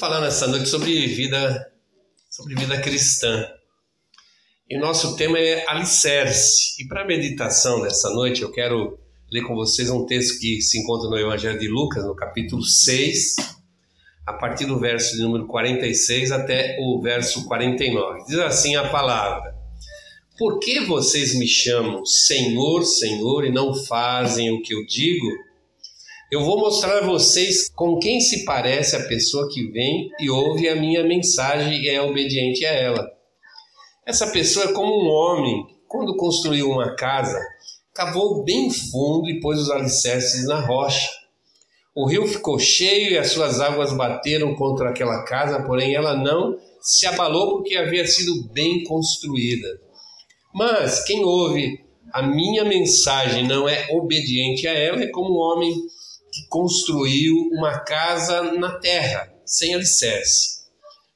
falar nessa noite sobre vida, sobre vida cristã. E o nosso tema é alicerce. E para a meditação dessa noite, eu quero ler com vocês um texto que se encontra no Evangelho de Lucas, no capítulo 6, a partir do verso de número 46 até o verso 49. Diz assim a palavra: Por que vocês me chamam Senhor, Senhor e não fazem o que eu digo? Eu vou mostrar a vocês com quem se parece a pessoa que vem e ouve a minha mensagem e é obediente a ela. Essa pessoa é como um homem, quando construiu uma casa, cavou bem fundo e pôs os alicerces na rocha. O rio ficou cheio e as suas águas bateram contra aquela casa, porém ela não se abalou porque havia sido bem construída. Mas quem ouve a minha mensagem não é obediente a ela é como um homem que construiu uma casa na terra, sem alicerce.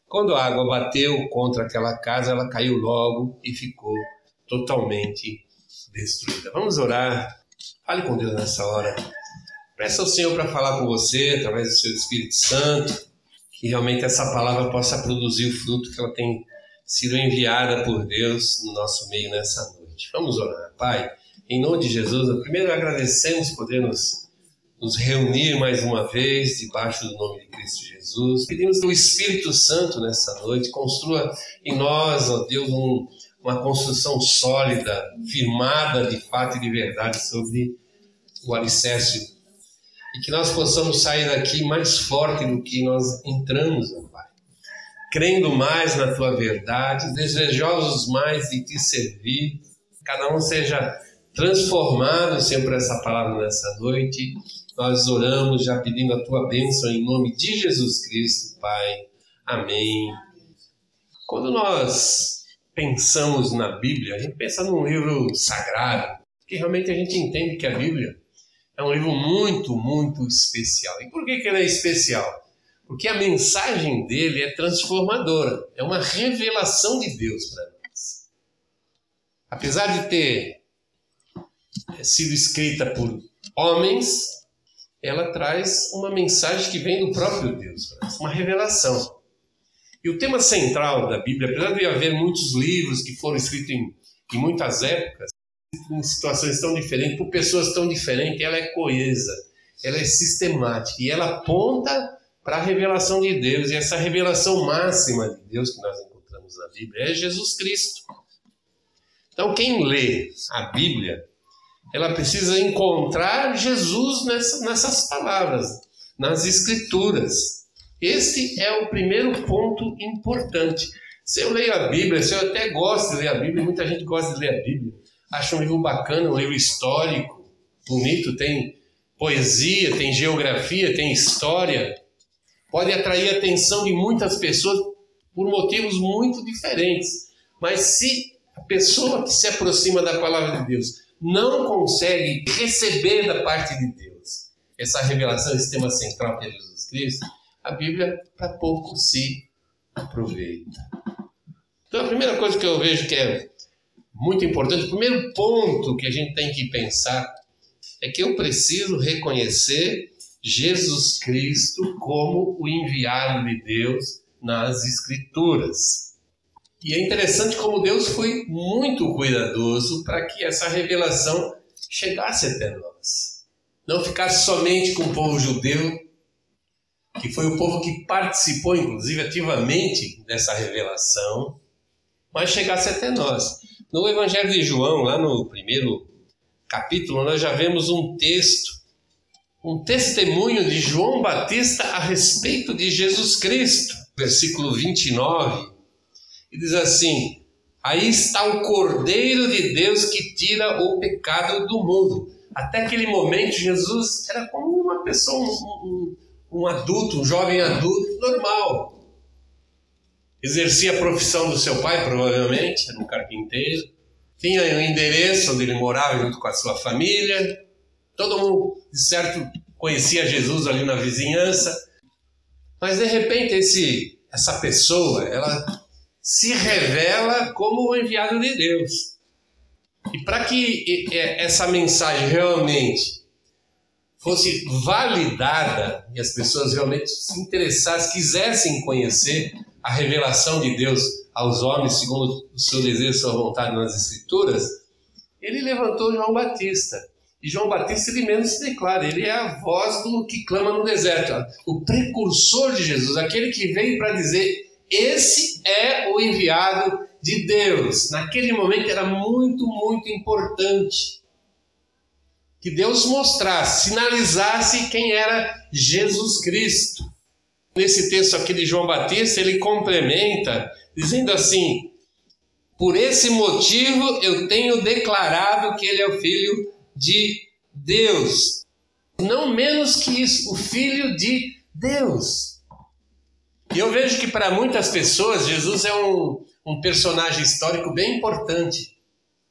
Quando a água bateu contra aquela casa, ela caiu logo e ficou totalmente destruída. Vamos orar. Fale com Deus nessa hora. Peça ao Senhor para falar com você através do seu Espírito Santo, que realmente essa palavra possa produzir o fruto que ela tem sido enviada por Deus no nosso meio nessa noite. Vamos orar. Pai, em nome de Jesus, primeiro agradecemos poder nos nos reunir mais uma vez debaixo do nome de Cristo Jesus. Pedimos que o Espírito Santo nessa noite construa em nós, ó Deus, um, uma construção sólida, firmada de fato e de verdade sobre o alicerce. E que nós possamos sair daqui mais forte do que nós entramos, ó Pai. Crendo mais na tua verdade, desejosos mais de te servir. Cada um seja transformado, Senhor, por essa palavra nessa noite nós oramos já pedindo a tua bênção em nome de Jesus Cristo, Pai. Amém. Quando nós pensamos na Bíblia, a gente pensa num livro sagrado, que realmente a gente entende que a Bíblia é um livro muito, muito especial. E por que, que ele é especial? Porque a mensagem dele é transformadora, é uma revelação de Deus para nós. Apesar de ter sido escrita por homens, ela traz uma mensagem que vem do próprio Deus, uma revelação. E o tema central da Bíblia, apesar de haver muitos livros que foram escritos em, em muitas épocas, em situações tão diferentes, por pessoas tão diferentes, ela é coesa, ela é sistemática e ela aponta para a revelação de Deus. E essa revelação máxima de Deus que nós encontramos na Bíblia é Jesus Cristo. Então, quem lê a Bíblia ela precisa encontrar Jesus nessa, nessas palavras, nas Escrituras. Esse é o primeiro ponto importante. Se eu leio a Bíblia, se eu até gosto de ler a Bíblia, muita gente gosta de ler a Bíblia, acha um livro bacana, um livro histórico, bonito, tem poesia, tem geografia, tem história, pode atrair a atenção de muitas pessoas por motivos muito diferentes. Mas se a pessoa que se aproxima da palavra de Deus não consegue receber da parte de Deus essa revelação, esse tema central que é Jesus Cristo, a Bíblia para pouco se aproveita. Então a primeira coisa que eu vejo que é muito importante, o primeiro ponto que a gente tem que pensar é que eu preciso reconhecer Jesus Cristo como o enviado de Deus nas Escrituras. E é interessante como Deus foi muito cuidadoso para que essa revelação chegasse até nós. Não ficasse somente com o povo judeu, que foi o povo que participou, inclusive, ativamente dessa revelação, mas chegasse até nós. No Evangelho de João, lá no primeiro capítulo, nós já vemos um texto, um testemunho de João Batista a respeito de Jesus Cristo. Versículo 29 e diz assim: Aí está o Cordeiro de Deus que tira o pecado do mundo. Até aquele momento, Jesus era como uma pessoa, um, um, um adulto, um jovem adulto normal. Exercia a profissão do seu pai, provavelmente, era um carpinteiro. Tinha o um endereço onde ele morava junto com a sua família. Todo mundo, de certo, conhecia Jesus ali na vizinhança. Mas de repente esse, essa pessoa, ela se revela como o enviado de Deus. E para que essa mensagem realmente fosse validada e as pessoas realmente se interessassem, quisessem conhecer a revelação de Deus aos homens segundo o seu desejo, sua vontade nas Escrituras, ele levantou João Batista. E João Batista ele mesmo se declara, ele é a voz do que clama no deserto, o precursor de Jesus, aquele que veio para dizer: esse é o enviado de Deus. Naquele momento era muito, muito importante que Deus mostrasse, sinalizasse quem era Jesus Cristo. Nesse texto aqui de João Batista, ele complementa dizendo assim: Por esse motivo eu tenho declarado que ele é o filho de Deus. Não menos que isso, o filho de Deus. E eu vejo que para muitas pessoas Jesus é um, um personagem histórico bem importante,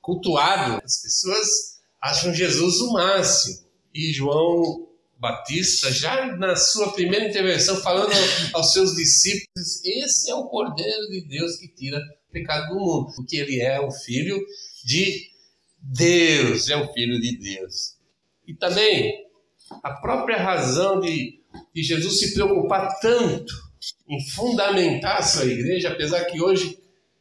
cultuado. As pessoas acham Jesus o máximo. E João Batista, já na sua primeira intervenção, falando aos seus discípulos: Esse é o Cordeiro de Deus que tira o pecado do mundo, porque ele é o Filho de Deus, é o Filho de Deus. E também a própria razão de, de Jesus se preocupar tanto em fundamentar a sua igreja, apesar que hoje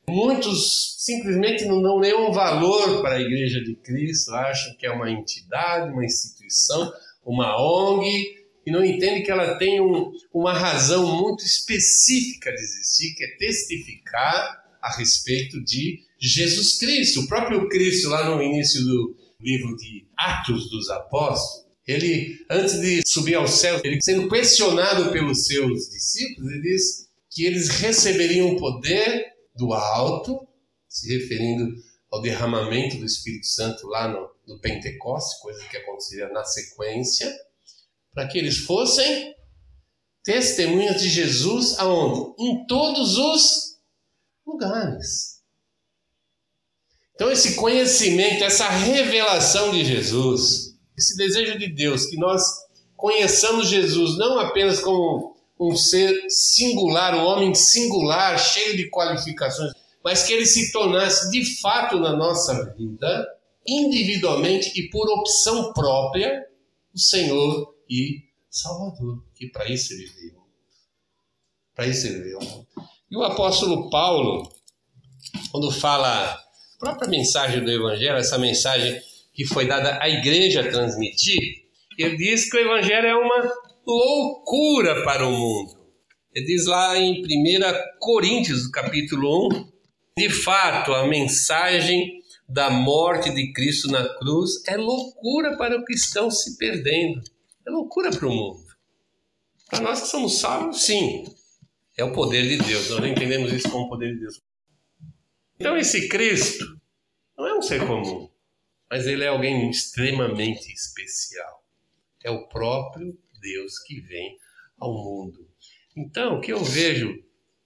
muitos simplesmente não dão nenhum valor para a igreja de Cristo, acham que é uma entidade, uma instituição uma ONG e não entende que ela tem um, uma razão muito específica de existir, que é testificar a respeito de Jesus Cristo. O próprio Cristo, lá no início do livro de Atos dos Apóstolos, ele, antes de subir ao céu, ele sendo questionado pelos seus discípulos, ele diz que eles receberiam poder do alto, se referindo ao derramamento do Espírito Santo lá no, no Pentecoste, coisa que aconteceria na sequência, para que eles fossem testemunhas de Jesus aonde? Em todos os lugares. Então esse conhecimento, essa revelação de Jesus, esse desejo de Deus que nós conheçamos Jesus não apenas como um ser singular, um homem singular, cheio de qualificações, mas que ele se tornasse de fato na nossa vida, individualmente e por opção própria, o Senhor e Salvador, que para isso ele veio. Para isso ele veio. E o apóstolo Paulo, quando fala a própria mensagem do Evangelho, essa mensagem que foi dada à igreja transmitir, ele diz que o Evangelho é uma loucura para o mundo. Ele diz lá em 1 Coríntios, capítulo 1, de fato, a mensagem da morte de Cristo na cruz é loucura para o cristão se perdendo. É loucura para o mundo. Para nós que somos salvos, sim. É o poder de Deus. Nós entendemos isso como poder de Deus. Então, esse Cristo não é um ser comum, mas ele é alguém extremamente especial. É o próprio Deus que vem ao mundo. Então, o que eu vejo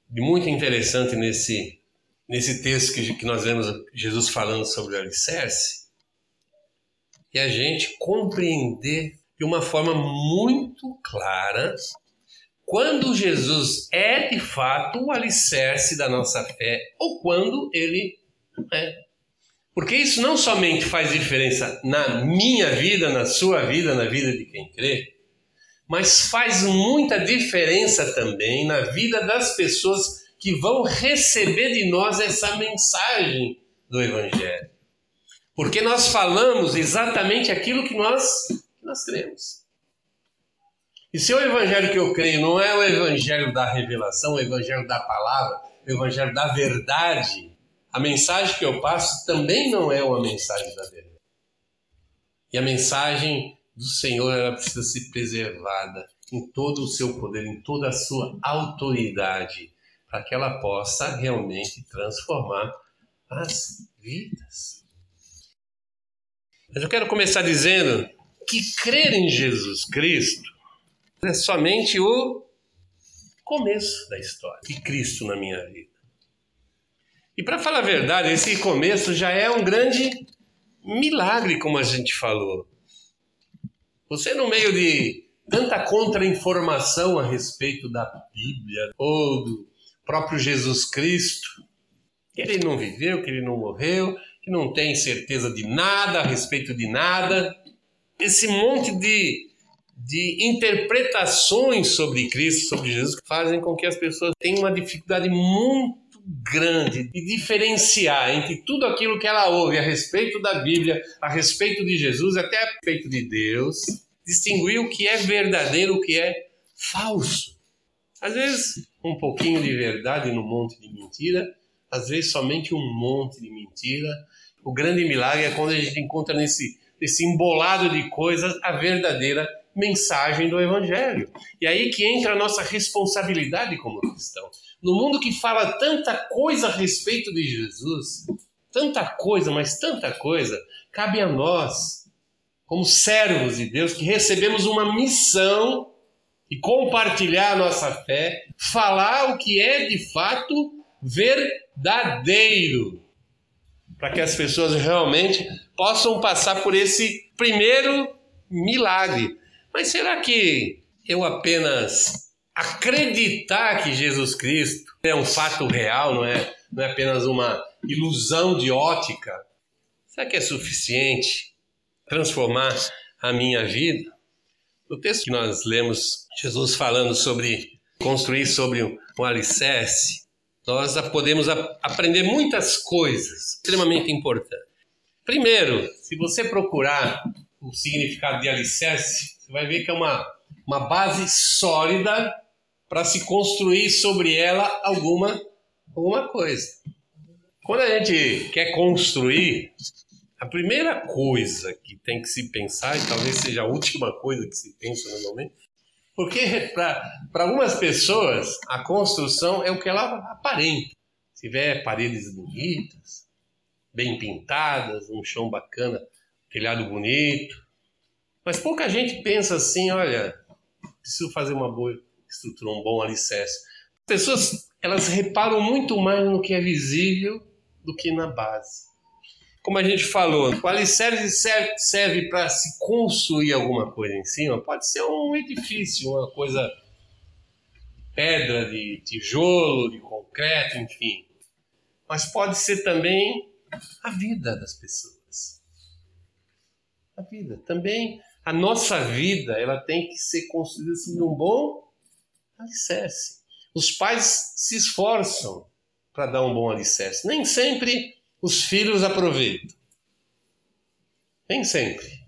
de muito interessante nesse nesse texto que, que nós vemos Jesus falando sobre o alicerce, e a gente compreender de uma forma muito clara quando Jesus é de fato o alicerce da nossa fé ou quando ele não é. Porque isso não somente faz diferença na minha vida, na sua vida, na vida de quem crê, mas faz muita diferença também na vida das pessoas que vão receber de nós essa mensagem do Evangelho. Porque nós falamos exatamente aquilo que nós, que nós cremos. E se o Evangelho que eu creio não é o Evangelho da revelação, o Evangelho da palavra, o Evangelho da verdade, a mensagem que eu passo também não é uma mensagem da verdade. E a mensagem do Senhor ela precisa ser preservada em todo o seu poder, em toda a sua autoridade para que ela possa realmente transformar as vidas. Mas eu quero começar dizendo que crer em Jesus Cristo é somente o começo da história de Cristo na minha vida. E para falar a verdade, esse começo já é um grande milagre, como a gente falou. Você, no meio de tanta contra-informação a respeito da Bíblia ou do, próprio Jesus Cristo, que ele não viveu, que ele não morreu, que não tem certeza de nada a respeito de nada. Esse monte de de interpretações sobre Cristo, sobre Jesus, fazem com que as pessoas tenham uma dificuldade muito grande de diferenciar entre tudo aquilo que ela ouve a respeito da Bíblia, a respeito de Jesus, até a respeito de Deus, distinguir o que é verdadeiro, o que é falso. Às vezes, um pouquinho de verdade no monte de mentira, às vezes somente um monte de mentira. O grande milagre é quando a gente encontra nesse, nesse embolado de coisas a verdadeira mensagem do Evangelho. E aí que entra a nossa responsabilidade como cristão. No mundo que fala tanta coisa a respeito de Jesus, tanta coisa, mas tanta coisa, cabe a nós, como servos de Deus, que recebemos uma missão e compartilhar a nossa fé, falar o que é de fato verdadeiro, para que as pessoas realmente possam passar por esse primeiro milagre. Mas será que eu apenas acreditar que Jesus Cristo é um fato real, não é, não é apenas uma ilusão de ótica? Será que é suficiente transformar a minha vida? No texto que nós lemos, Jesus falando sobre construir sobre um alicerce, nós podemos aprender muitas coisas extremamente importantes. Primeiro, se você procurar o significado de alicerce, você vai ver que é uma, uma base sólida para se construir sobre ela alguma, alguma coisa. Quando a gente quer construir, a primeira coisa que tem que se pensar, e talvez seja a última coisa que se pensa normalmente, porque para algumas pessoas a construção é o que ela aparenta. Se tiver paredes bonitas, bem pintadas, um chão bacana, telhado bonito, mas pouca gente pensa assim, olha, preciso fazer uma boa estrutura, um bom alicerce. As pessoas, elas reparam muito mais no que é visível do que na base. Como a gente falou, o alicerce serve, serve para se construir alguma coisa em cima. Pode ser um edifício, uma coisa pedra, de tijolo, de concreto, enfim. Mas pode ser também a vida das pessoas. A vida. Também a nossa vida ela tem que ser construída sobre um bom alicerce. Os pais se esforçam para dar um bom alicerce. Nem sempre os filhos aproveitam. Nem sempre.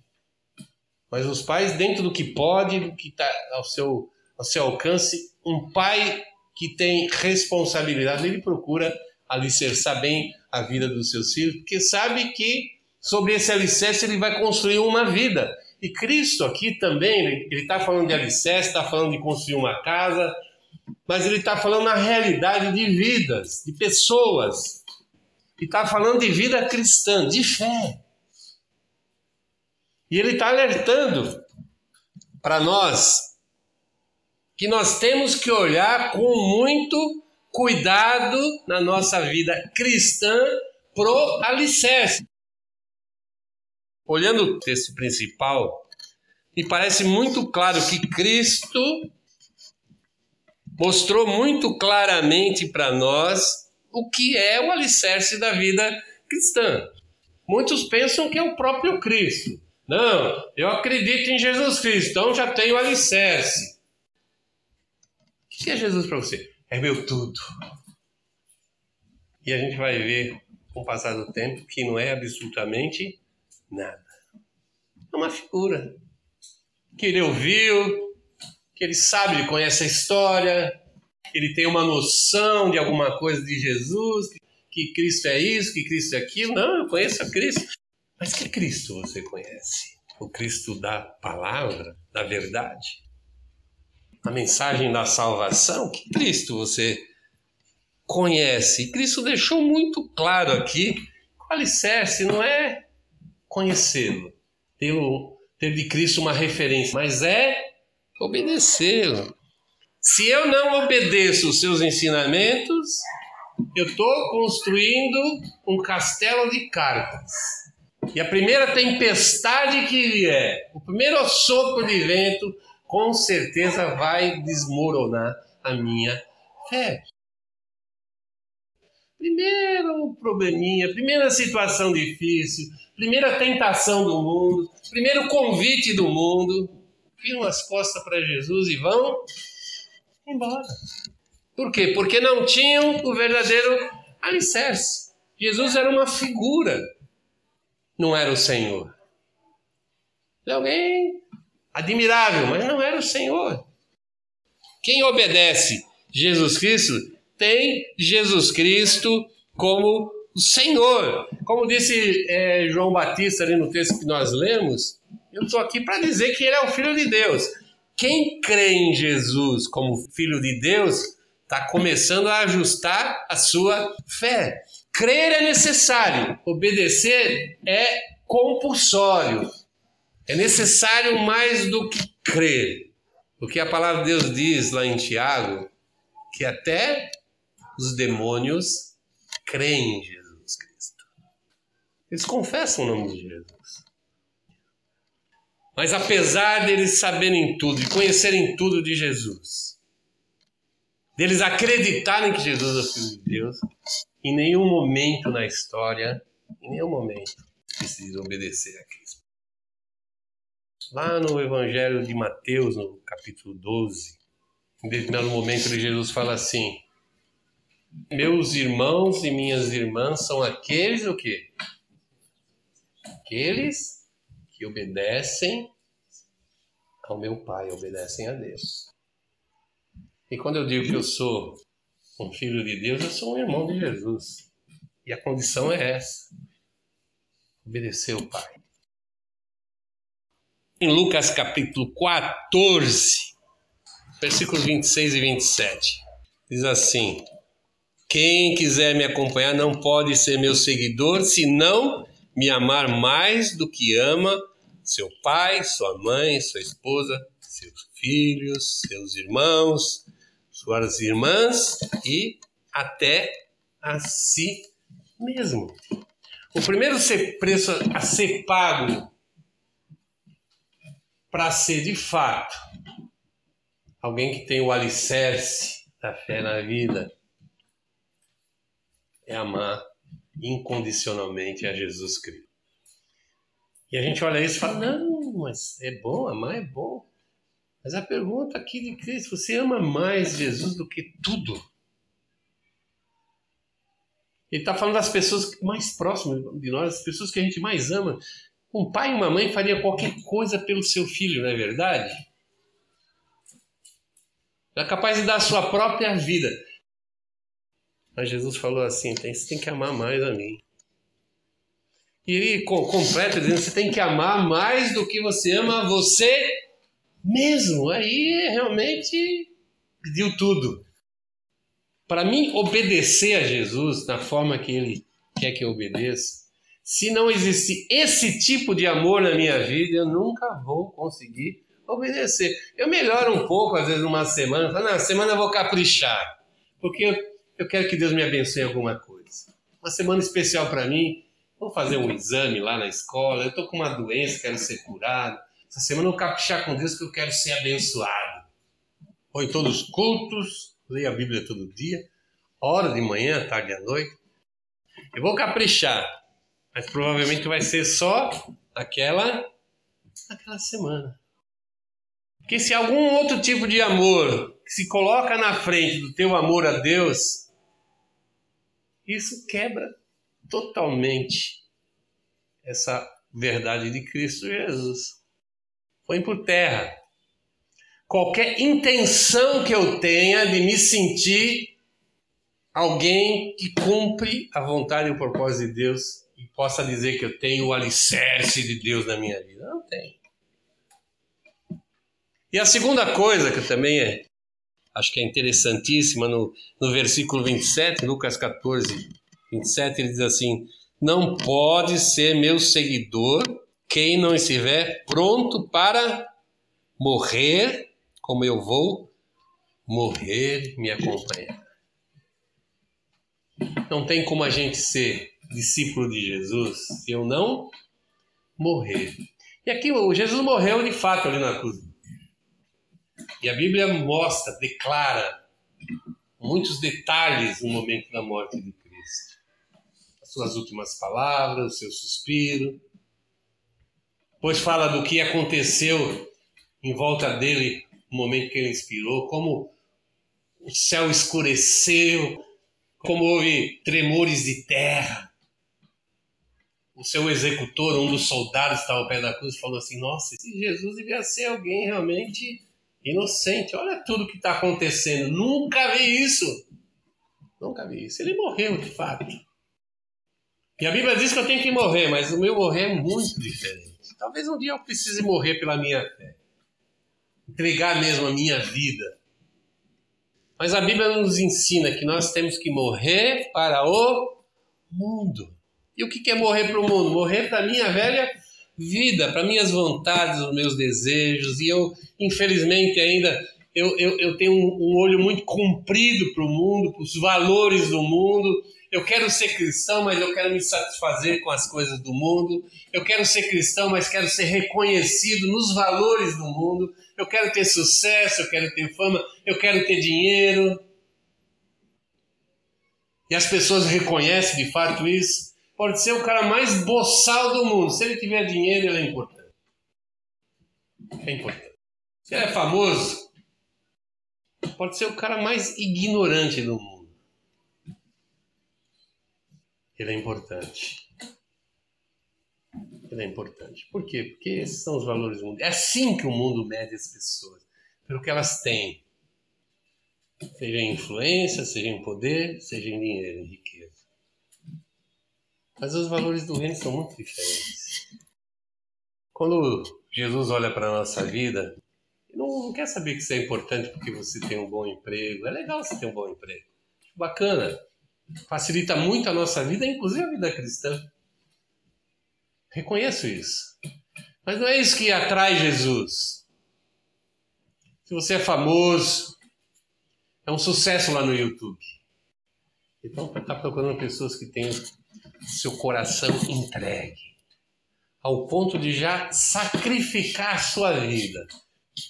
Mas os pais, dentro do que pode, do que está ao seu, ao seu alcance, um pai que tem responsabilidade, ele procura alicerçar bem a vida dos seus filhos, porque sabe que sobre esse alicerce ele vai construir uma vida. E Cristo aqui também, ele está falando de alicerce, está falando de construir uma casa, mas ele está falando na realidade de vidas, de pessoas. E está falando de vida cristã, de fé. E ele está alertando para nós que nós temos que olhar com muito cuidado na nossa vida cristã pro alicerce olhando o texto principal, me parece muito claro que Cristo mostrou muito claramente para nós o que é o alicerce da vida cristã. Muitos pensam que é o próprio Cristo. Não, eu acredito em Jesus Cristo, então já tenho alicerce. O que é Jesus para você? É meu tudo. E a gente vai ver, com o passar do tempo, que não é absolutamente Nada. É uma figura que ele ouviu, que ele sabe, ele conhece a história, ele tem uma noção de alguma coisa de Jesus, que Cristo é isso, que Cristo é aquilo. Não, eu conheço a Cristo. Mas que Cristo você conhece? O Cristo da palavra, da verdade? A mensagem da salvação? Que Cristo você conhece? Cristo deixou muito claro aqui o alicerce não é conhecê-lo, ter, ter de Cristo uma referência, mas é obedecê-lo. Se eu não obedeço os seus ensinamentos, eu estou construindo um castelo de cartas. E a primeira tempestade que vier, o primeiro sopro de vento, com certeza vai desmoronar a minha fé. Primeiro probleminha, primeira situação difícil, primeira tentação do mundo, primeiro convite do mundo. viram as costas para Jesus e vão embora. Por quê? Porque não tinham o verdadeiro alicerce. Jesus era uma figura, não era o Senhor. É alguém admirável, mas não era o Senhor. Quem obedece Jesus Cristo tem Jesus Cristo como Senhor. Como disse é, João Batista ali no texto que nós lemos, eu estou aqui para dizer que ele é o Filho de Deus. Quem crê em Jesus como Filho de Deus está começando a ajustar a sua fé. Crer é necessário, obedecer é compulsório. É necessário mais do que crer. Porque a palavra de Deus diz lá em Tiago que até os demônios creem em Jesus Cristo. Eles confessam o nome de Jesus. Mas apesar deles saberem tudo, de conhecerem tudo de Jesus, deles acreditarem que Jesus é o Filho de Deus, em nenhum momento na história, em nenhum momento, precisam obedecer a Cristo. Lá no Evangelho de Mateus, no capítulo 12, em determinado momento Jesus fala assim: Meus irmãos e minhas irmãs são aqueles o quê? Aqueles que obedecem ao meu Pai, obedecem a Deus. E quando eu digo que eu sou um filho de Deus, eu sou um irmão de Jesus. E a condição é essa: obedecer o Pai. Em Lucas capítulo 14, versículos 26 e 27, diz assim: Quem quiser me acompanhar não pode ser meu seguidor se não me amar mais do que ama seu pai, sua mãe, sua esposa, seus filhos, seus irmãos, suas irmãs e até a si mesmo. O primeiro preço a ser pago para ser de fato alguém que tem o alicerce da fé na vida é amar incondicionalmente a Jesus Cristo. E a gente olha isso e fala: não, mas é bom, amar é bom. Mas a pergunta aqui de Cristo: você ama mais Jesus do que tudo? Ele está falando das pessoas mais próximas de nós, as pessoas que a gente mais ama. Um pai e uma mãe faria qualquer coisa pelo seu filho, não é verdade? É capaz de dar a sua própria vida. Mas Jesus falou assim: tem, você tem que amar mais a mim. E ele completa dizendo: você tem que amar mais do que você ama a você mesmo. Aí realmente pediu tudo. Para mim, obedecer a Jesus da forma que ele quer que eu obedeça, se não existir esse tipo de amor na minha vida, eu nunca vou conseguir obedecer. Eu melhoro um pouco, às vezes, numa semana, falo, na semana eu vou caprichar, porque eu, quero que Deus me abençoe em alguma coisa. Uma semana especial para mim, vou fazer um exame lá na escola, eu estou com uma doença, quero ser curado. Essa semana eu vou caprichar com Deus que eu quero ser abençoado. Ou em todos os cultos, leio a Bíblia todo dia, hora de manhã, tarde e à noite. Eu vou caprichar mas provavelmente vai ser só aquela aquela semana. Porque se algum outro tipo de amor se coloca na frente do teu amor a Deus, isso quebra totalmente essa verdade de Cristo Jesus. Põe por terra. Qualquer intenção que eu tenha de me sentir alguém que cumpre a vontade e o propósito de Deus e possa dizer que eu tenho o alicerce de Deus na minha vida. Não tem. E a segunda coisa que também é, acho que é interessantíssima, no, no versículo 27, Lucas 14, 27, ele diz assim: Não pode ser meu seguidor quem não estiver pronto para morrer, como eu vou morrer me acompanhar. Não tem como a gente ser discípulo de Jesus se eu não morrer. E aqui Jesus morreu de fato ali na cruz. E a Bíblia mostra, declara muitos detalhes no momento da morte de Cristo. As suas últimas palavras, o seu suspiro. Depois fala do que aconteceu em volta dele o momento que ele inspirou, como o céu escureceu, como houve tremores de terra. O seu executor, um dos soldados que estava ao pé da cruz, falou assim: Nossa, esse Jesus devia ser alguém realmente inocente. Olha tudo que está acontecendo. Nunca vi isso. Nunca vi isso. Ele morreu de fato. E a Bíblia diz que eu tenho que morrer, mas o meu morrer é muito diferente. Talvez um dia eu precise morrer pela minha fé. Entregar mesmo a minha vida. Mas a Bíblia nos ensina que nós temos que morrer para o mundo. E o que é morrer para o mundo? Morrer para a minha velha vida, para minhas vontades, os meus desejos. E eu, infelizmente, ainda eu, eu, eu tenho um, um olho muito comprido para o mundo, para os valores do mundo eu quero ser cristão, mas eu quero me satisfazer com as coisas do mundo. Eu quero ser cristão, mas quero ser reconhecido nos valores do mundo. Eu quero ter sucesso, eu quero ter fama, eu quero ter dinheiro. E as pessoas reconhecem de fato isso. Pode ser o cara mais boçal do mundo. Se ele tiver dinheiro, ele é importante. É importante. Se ele é famoso, pode ser o cara mais ignorante do mundo ele é importante. Ele é importante. Por quê? Porque esses são os valores do mundo. É assim que o mundo mede as pessoas, pelo que elas têm. Seja em influência, seja em poder, seja em dinheiro, em riqueza. Mas os valores do reino são muito diferentes. Quando Jesus olha para a nossa vida, ele não, quer saber que isso é importante porque você tem um bom emprego. É legal você ter um bom emprego. Bacana facilita muito a nossa vida, inclusive a vida cristã. Reconheço isso. Mas não é isso que atrai Jesus. Se você é famoso, é um sucesso lá no YouTube. Então está procurando pessoas que tenham seu coração entregue ao ponto de já sacrificar a sua vida,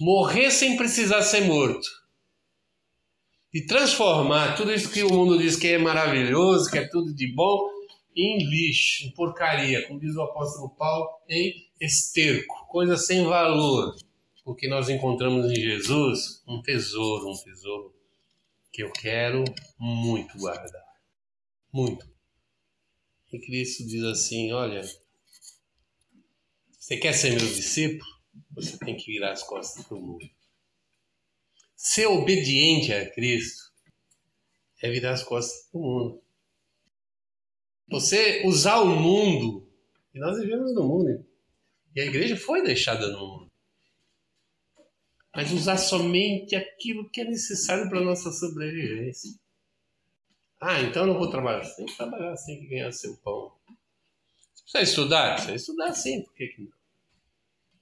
morrer sem precisar ser morto de transformar tudo isso que o mundo diz que é maravilhoso, que é tudo de bom, em lixo, em porcaria, como diz o apóstolo Paulo, em esterco, coisa sem valor. Porque nós encontramos em Jesus um tesouro, um tesouro que eu quero muito guardar. Muito. E Cristo diz assim: olha, você quer ser meu discípulo? Você tem que virar as costas para o mundo. Ser obediente a Cristo é virar as costas para o mundo. Você usar o mundo, e nós vivemos no mundo, e a igreja foi deixada no mundo. Mas usar somente aquilo que é necessário para a nossa sobrevivência. Ah, então eu não vou trabalhar. Você tem que trabalhar, você tem que ganhar seu pão. Você precisa estudar? Precisa estudar sim, por que, que não?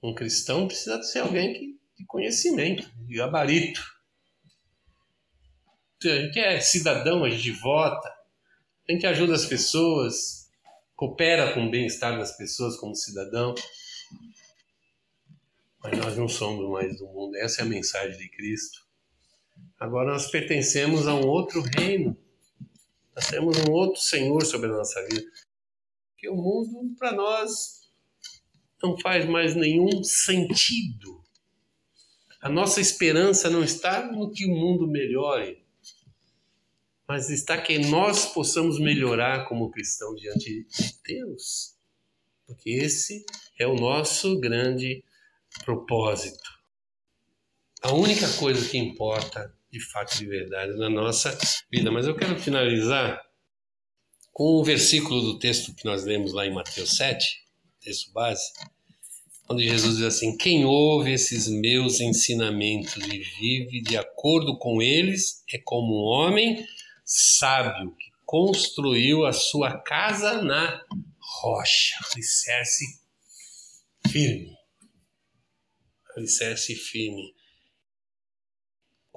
Um cristão precisa ser alguém que de conhecimento, de gabarito. A gente é cidadão, a gente vota, a gente ajuda as pessoas, coopera com o bem-estar das pessoas como cidadão. Mas nós não somos mais do mundo, essa é a mensagem de Cristo. Agora nós pertencemos a um outro reino, nós temos um outro Senhor sobre a nossa vida. Que o mundo, para nós, não faz mais nenhum sentido. A nossa esperança não está no que o mundo melhore, mas está que nós possamos melhorar como cristão diante de Deus. Porque esse é o nosso grande propósito. A única coisa que importa, de fato, de verdade, na nossa vida. Mas eu quero finalizar com um versículo do texto que nós lemos lá em Mateus 7, texto base, onde Jesus diz assim: Quem ouve esses meus ensinamentos e vive de acordo com eles é como um homem sábio que construiu a sua casa na rocha, alicerce firme. Alicerce firme.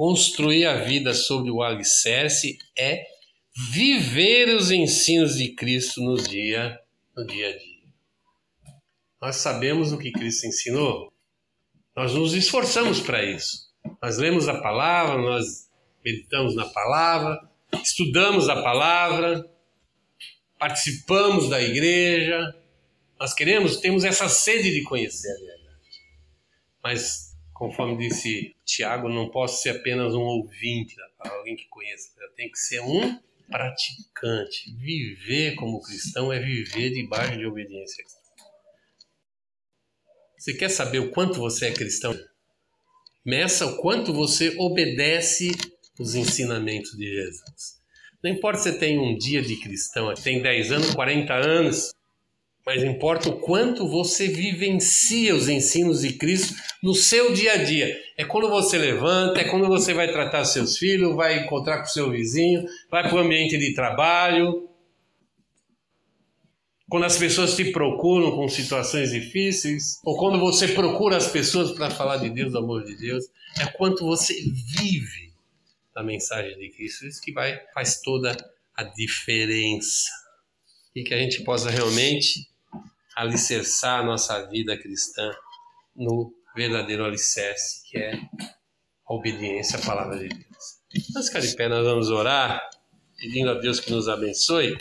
Construir a vida sobre o alicerce é viver os ensinos de Cristo no dia, no dia a dia. Nós sabemos o que Cristo ensinou. Nós nos esforçamos para isso. Nós lemos a palavra, nós meditamos na palavra, estudamos a palavra, participamos da igreja. Nós queremos, temos essa sede de conhecer a verdade. Mas conforme disse Tiago, não posso ser apenas um ouvinte palavra, alguém que conheça, eu tenho que ser um praticante. Viver como cristão é viver debaixo de obediência. Você quer saber o quanto você é cristão? Meça o quanto você obedece os ensinamentos de Jesus. Não importa se tem um dia de cristão, tem 10 anos, 40 anos, mas importa o quanto você vivencia os ensinos de Cristo no seu dia a dia. É quando você levanta, é quando você vai tratar seus filhos, vai encontrar com seu vizinho, vai para o ambiente de trabalho. Quando as pessoas te procuram com situações difíceis, ou quando você procura as pessoas para falar de Deus, do amor de Deus, é quanto você vive a mensagem de Cristo. Isso que vai faz toda a diferença. E que a gente possa realmente alicerçar a nossa vida cristã no verdadeiro alicerce, que é a obediência à palavra de Deus. Nós ficar de pé, nós vamos orar, pedindo a Deus que nos abençoe.